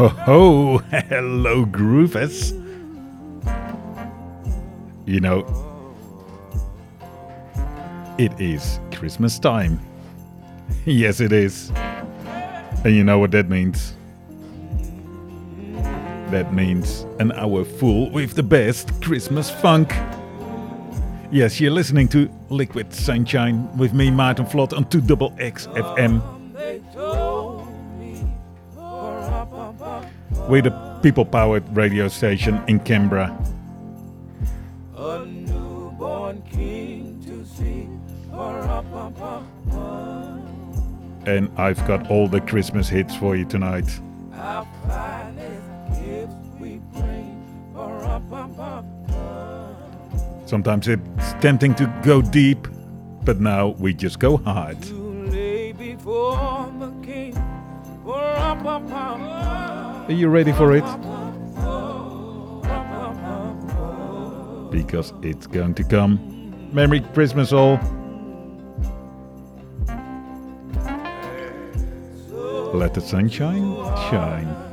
ho ho! Hello, Groovers! You know, it is Christmas time. yes, it is. And you know what that means? That means an hour full with the best Christmas funk. Yes, you're listening to Liquid Sunshine with me, Maarten Vlot, on 2xfm FM. We're the people powered radio station in Canberra. And I've got all the Christmas hits for you tonight. Sometimes it's tempting to go deep, but now we just go hard. Are you ready for it? Because it's going to come. Merry Christmas, all. Let the sunshine shine.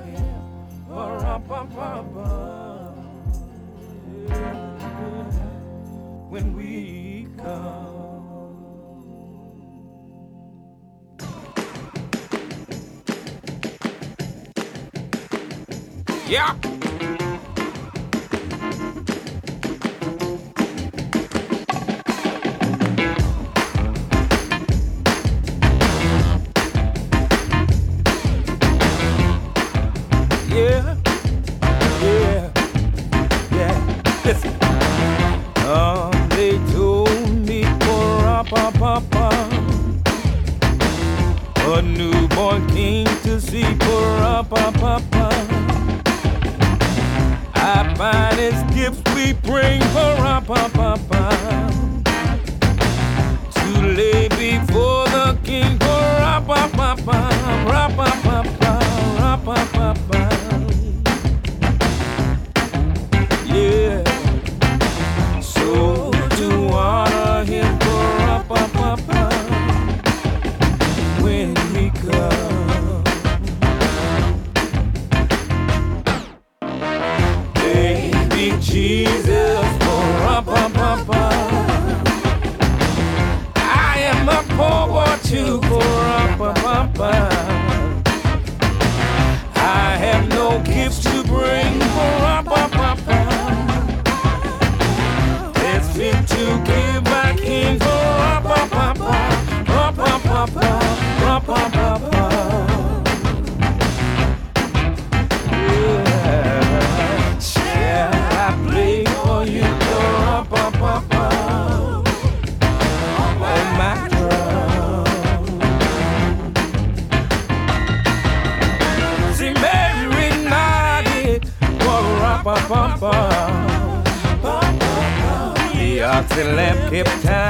bumper. The oxen left Cape Town.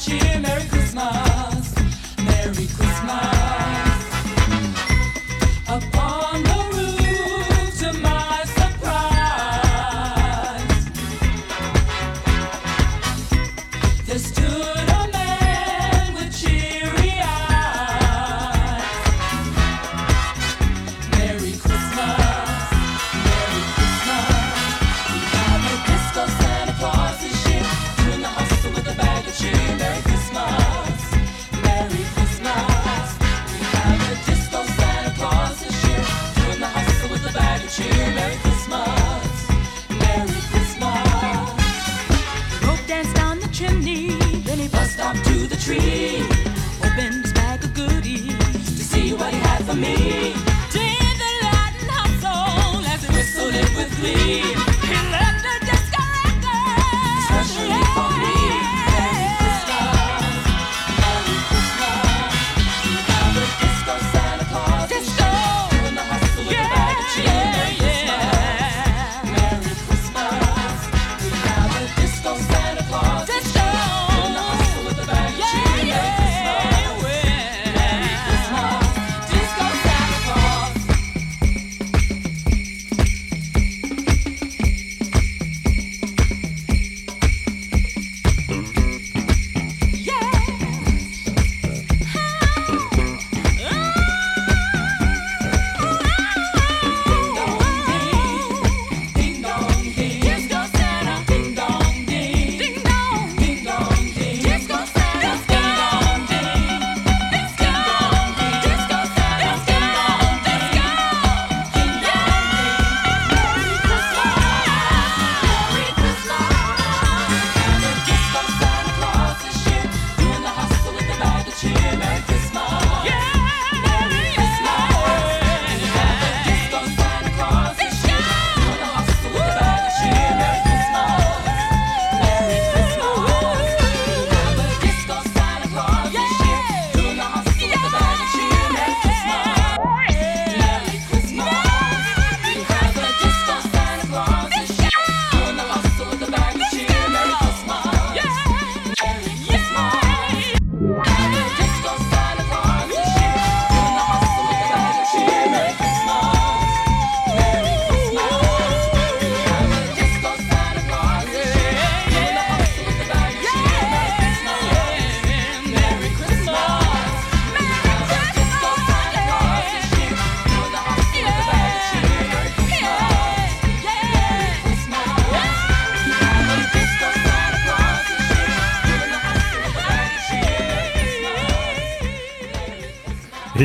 Cheer. Merry Christmas, Merry Christmas.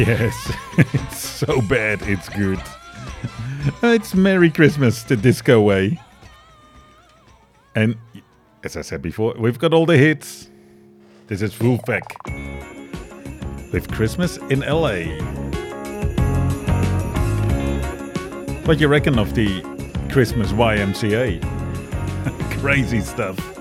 Yes, it's so bad, it's good. It's Merry Christmas the disco way. And as I said before, we've got all the hits. This is Vulfpeck with Christmas in LA. What you reckon of the Christmas YMCA? Crazy stuff.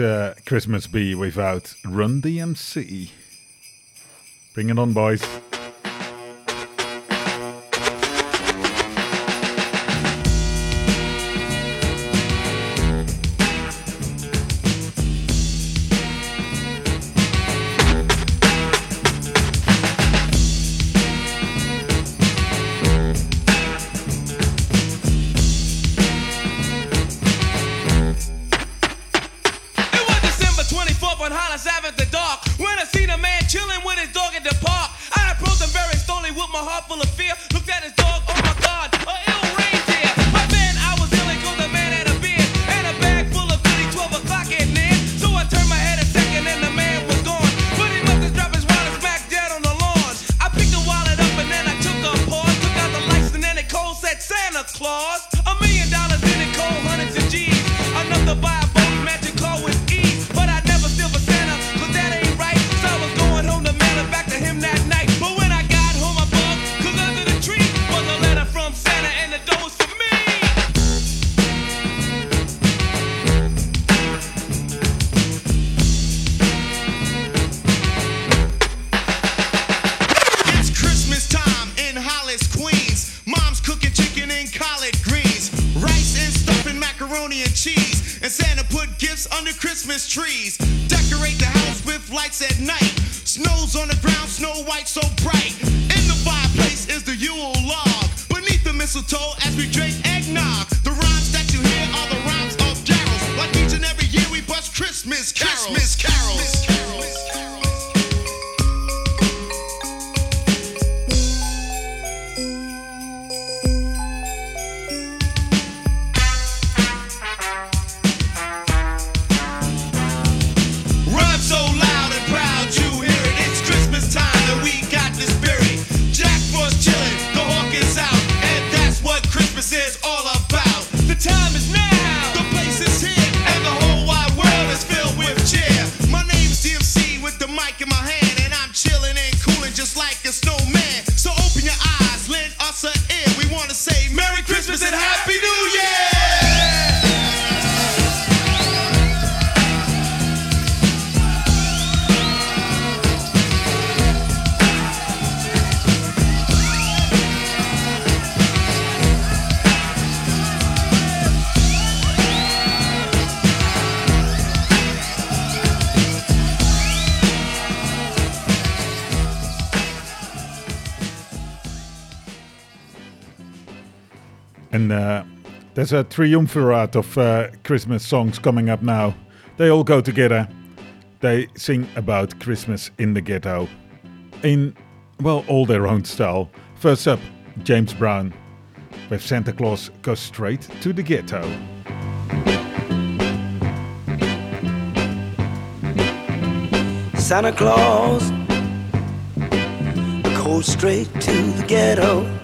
uh, Christmas be without Run DMC. Bring it on, boys. and cheese. And Santa put gifts under Christmas trees. Decorate the house with lights at night. Snow's on the ground, snow white so bright. In the fireplace is the Yule log. Beneath the mistletoe there's a triumvirate of uh, Christmas songs coming up now. They all go together. They sing about Christmas in the ghetto. In, well, all their own style. First up, James Brown with Santa Claus Goes Straight to the Ghetto. Santa Claus goes straight to the ghetto.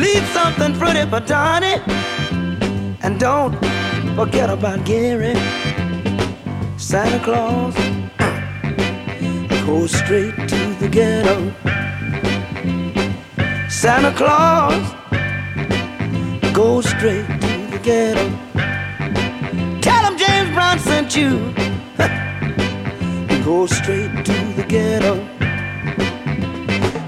Leave something pretty for Donnie. And don't forget about Gary. Santa Claus goes straight to the ghetto. Santa Claus goes straight to the ghetto. Tell him James Brown sent you. Go straight to the ghetto.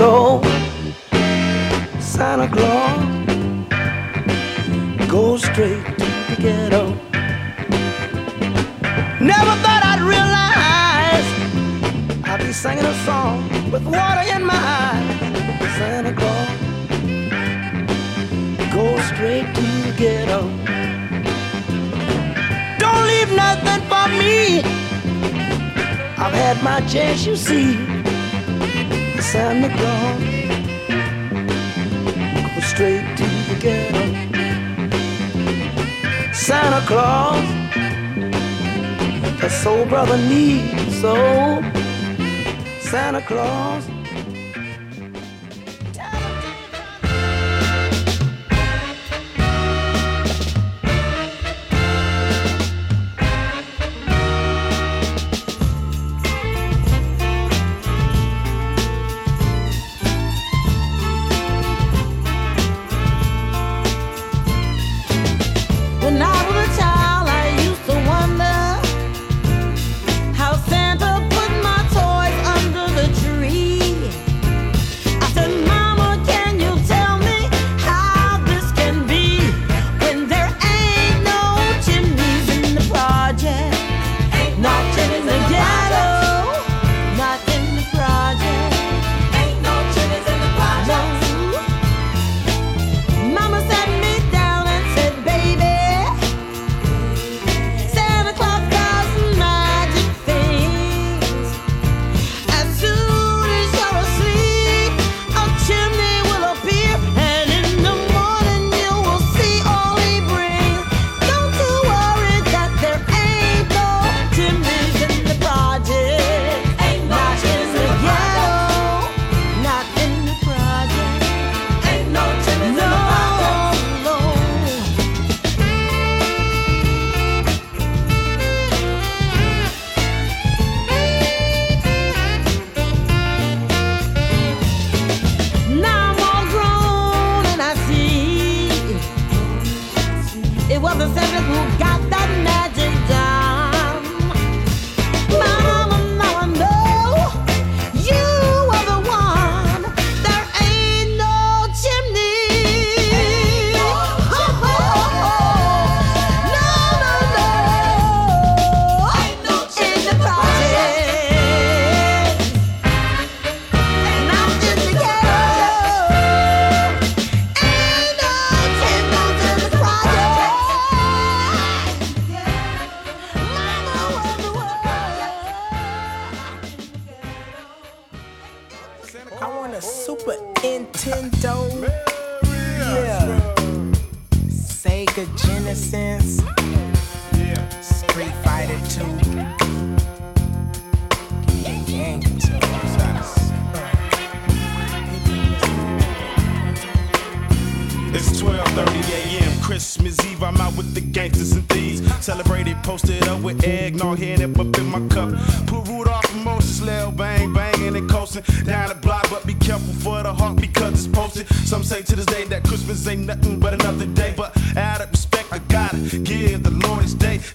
so. Santa Claus, go straight to the ghetto. Never thought I'd realize I'd be singing a song with water in my eyes. Santa Claus, go straight to the ghetto. Don't leave nothing for me. I've had my chance, you see. Santa Claus, go straight to the ghetto. Santa Claus, the soul brother needs so. Santa Claus.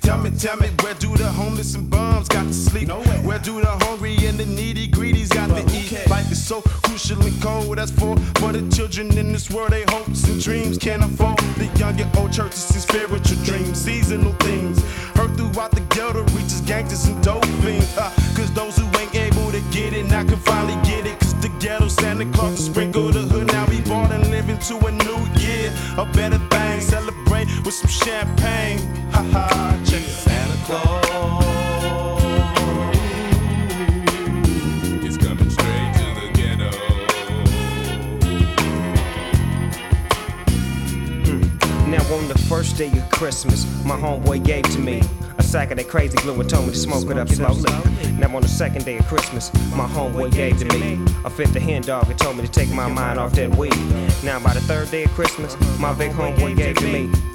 Tell me, tell me, where do the homeless and bums got to sleep? Nowhere. Where do the hungry and the needy greedies got to eat? Life is so crucial and cold. That's for for the children in this world. They hopes and dreams can't afford the young and old churches and spiritual dreams, seasonal things. Heard throughout the ghetto reaches gangsters and dope fiends. Uh, Cause those who ain't able to get it now can finally get it. Cause the ghetto Santa Claus will sprinkle the hood. Now we born and living to a new year. A better with some champagne. Ha ha. Check it. Santa Claus. It's coming straight to the ghetto. Hmm. Now on the first day of Christmas, my homeboy gave to me a sack of that crazy glue and told me to smoke it up slowly. Now on the second day of Christmas, my homeboy gave to me a fifth of hen dog and told me to take my mind off that weed. Now by the third day of Christmas, my big homeboy gave to me a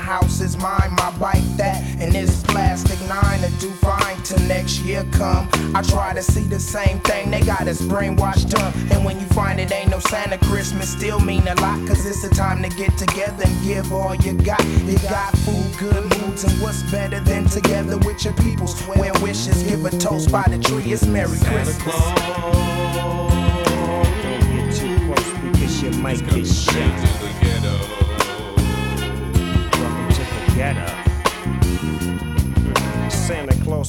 house is mine. My bike that and this plastic nine to do fine till next year come. I try to see the same thing, they got us brainwashed up. And when you find it ain't no Santa Christmas, still mean a lot. Cause it's the time to get together and give all you got. You got food, good moods, and what's better than together with your peoples? Where wishes give a toast by the tree, it's Merry Christmas. Don't get too close because you might get shot.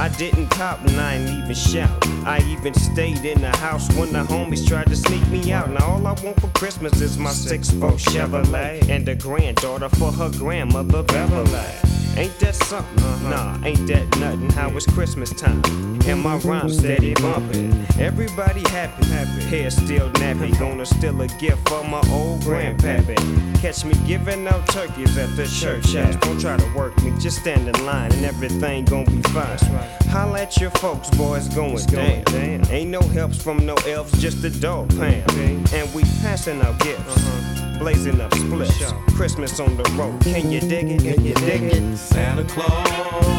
I didn't cop and I ain't even shout. I even stayed in the house when the homies tried to sneak me out. Now all I want for Christmas is my six foot Chevrolet and a granddaughter for her grandmother Beverly. Ain't that something? Nah, ain't that nothing. How it's Christmas time and my rhyme steady bumping. Everybody happy, happy. Hair still nappy, gonna steal a gift from my old grandpappy. Catch me giving out turkeys at the church house. Don't try to work me, just stand in line and everything gon' be fine. Holla at your folks, boys going down. Ain't no helps from no elves, just the dog pound. And we passing out gifts. Uh-huh. Blazing up splits, Christmas on the road. Can you dig it? Can you dig it? Santa Claus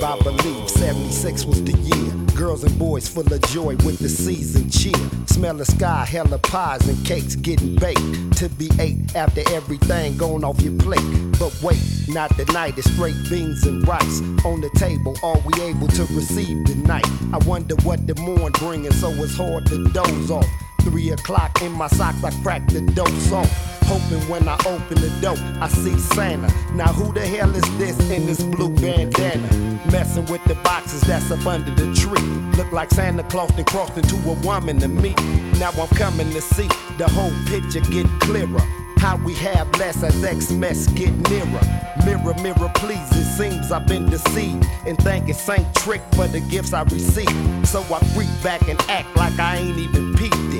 The. I believe 76 was the year. Girls and boys full of joy with the season cheer. Smell the sky, hella pies and cakes getting baked to be ate after everything gone off your plate. But wait, not tonight, it's straight beans and rice on the table. Are we able to receive tonight? I wonder what the morn bringing, so it's hard to doze off. Three o'clock in my socks, I crack the dope song. Hoping when I open the door, I see Santa. Now who the hell is this in this blue bandana? Messing with the boxes that's up under the tree. Look like Santa Claus then crossed into a woman to me. Now I'm coming to see the whole picture get clearer. How we have less as X-Mess get nearer. Mirror, mirror, please, it seems I've been deceived. And thanking Saint Trick for the gifts I received. So I freak back and act like I ain't even peeped.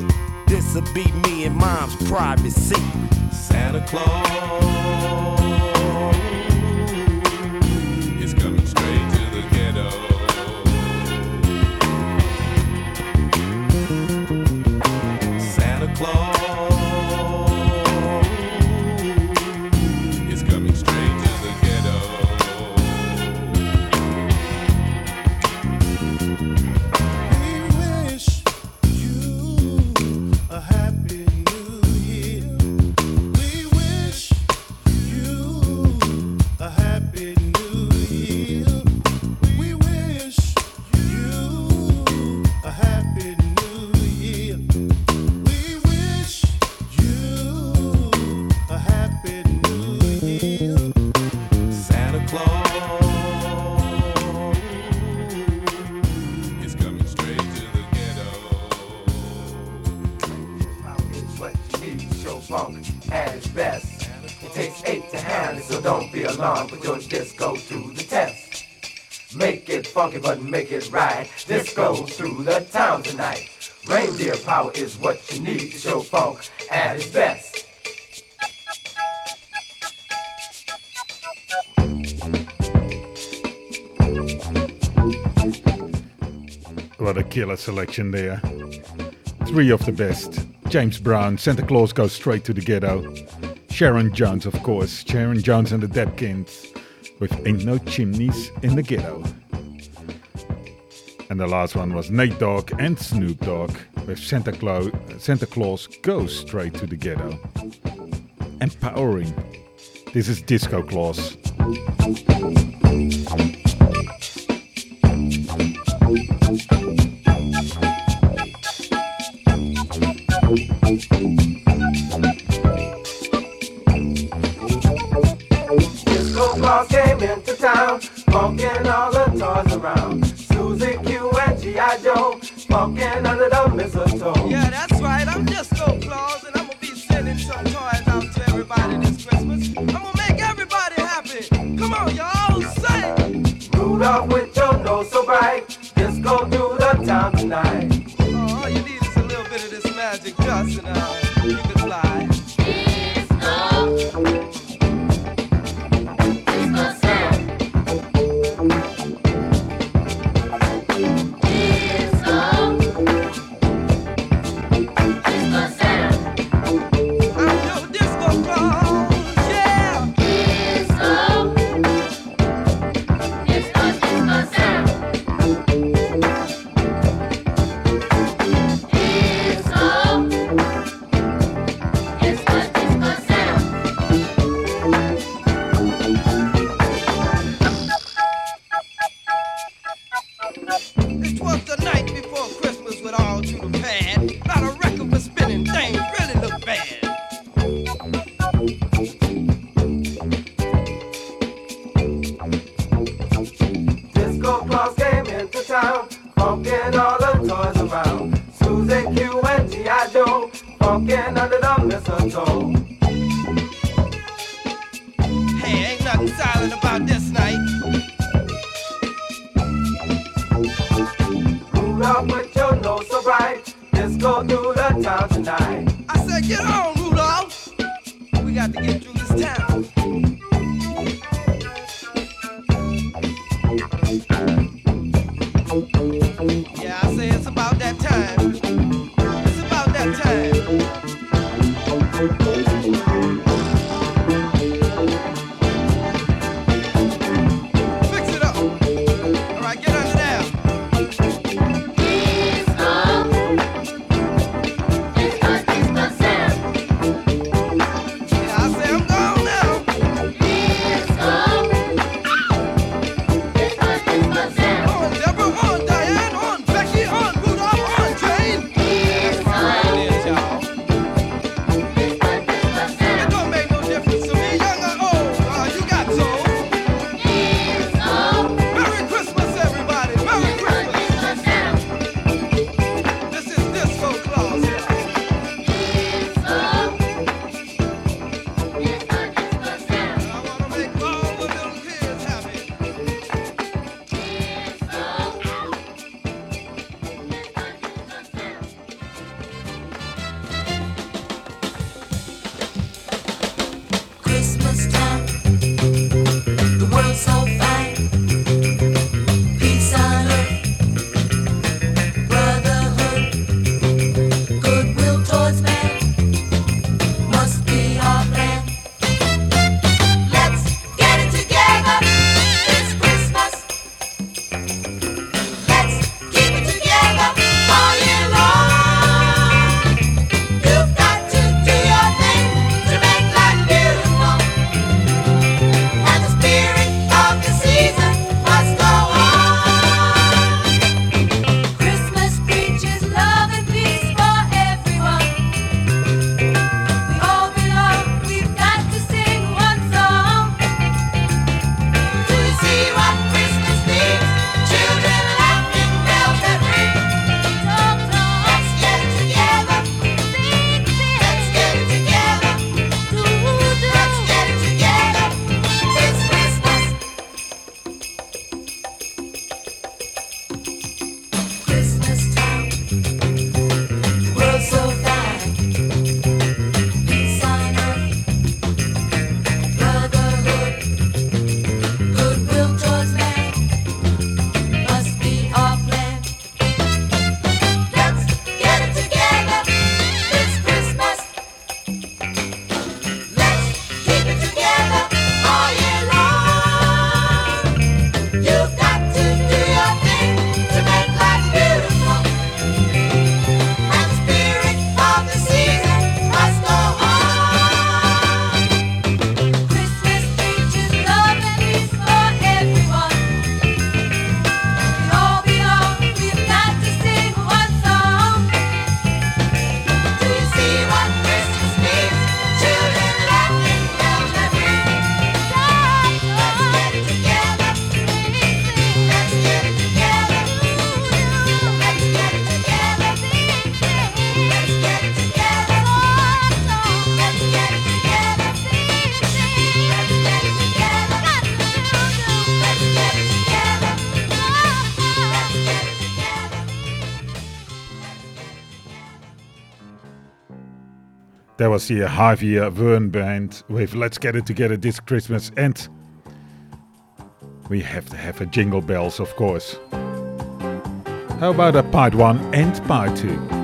This'll be me and mom's private secret. Santa Claus is coming straight to the ghetto. Santa Claus funky, but make it right. Disco through the town tonight. Reindeer power is what you need to show funk at its best. What a killer selection there. Three of the best. James Brown, Santa Claus Goes Straight to the Ghetto. Sharon Jones, of course. Sharon Jones and the Dap-Kings with Ain't No Chimneys in the Ghetto. And the last one was Nate Dogg and Snoop Dogg with Santa Claus, Santa Claus Goes Straight to the Ghetto. Empowering. This is Disco Claus. Disco through the town tonight. I said, get on, Rudolph. We got to get through this town. That was the Harvey Averne band with Let's Get It Together this Christmas. And we have to have a jingle bells, of course. How about a part one and part two?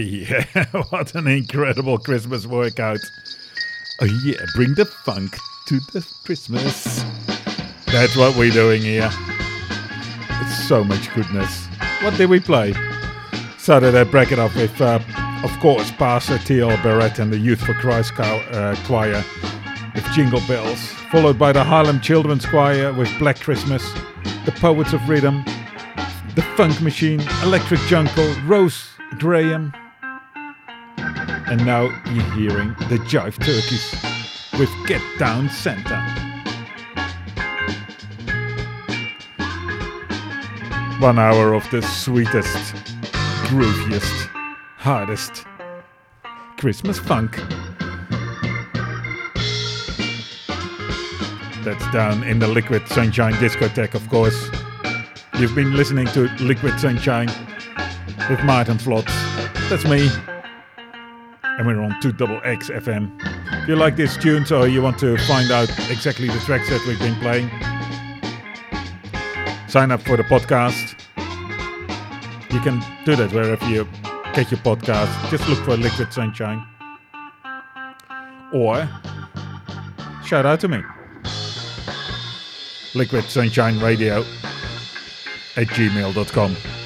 What an incredible Christmas workout. Oh, yeah, bring the funk to the Christmas. That's what we're doing here. It's so much goodness. What did we play? Started that bracket off with, uh, of course, Pastor T.L. Barrett and the Youth for Christ uh, Choir with Jingle Bells, followed by the Harlem Children's Choir with Black Christmas, the Poets of Rhythm, the Funk Machine, Electric Jungle, Rose Graham, and now you're hearing the Jive Turkeys with Get Down Santa. One hour of the sweetest, grooviest, hardest Christmas funk. That's down in the Liquid Sunshine Discotheque, of course. You've been listening to Liquid Sunshine with Maarten Vlots. That's me and we're on 2XX FM. If you like this tune or you want to find out exactly the tracks that we've been playing, sign up for the podcast. You can do that wherever you get your podcast. Just look for Liquid Sunshine. Or shout out to me. Liquid Sunshine Radio at gmail.com.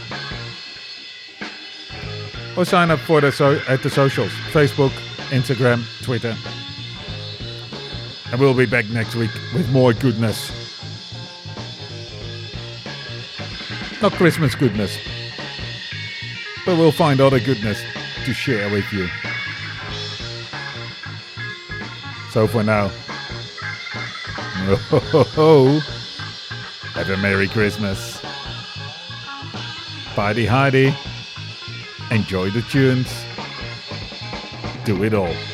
Or sign up for the so- at the socials Facebook, Instagram, Twitter. And we'll be back next week with more goodness. Not Christmas goodness, but we'll find other goodness to share with you. So for now, oh, have a Merry Christmas. Party hardy. Enjoy the tunes. Do it all.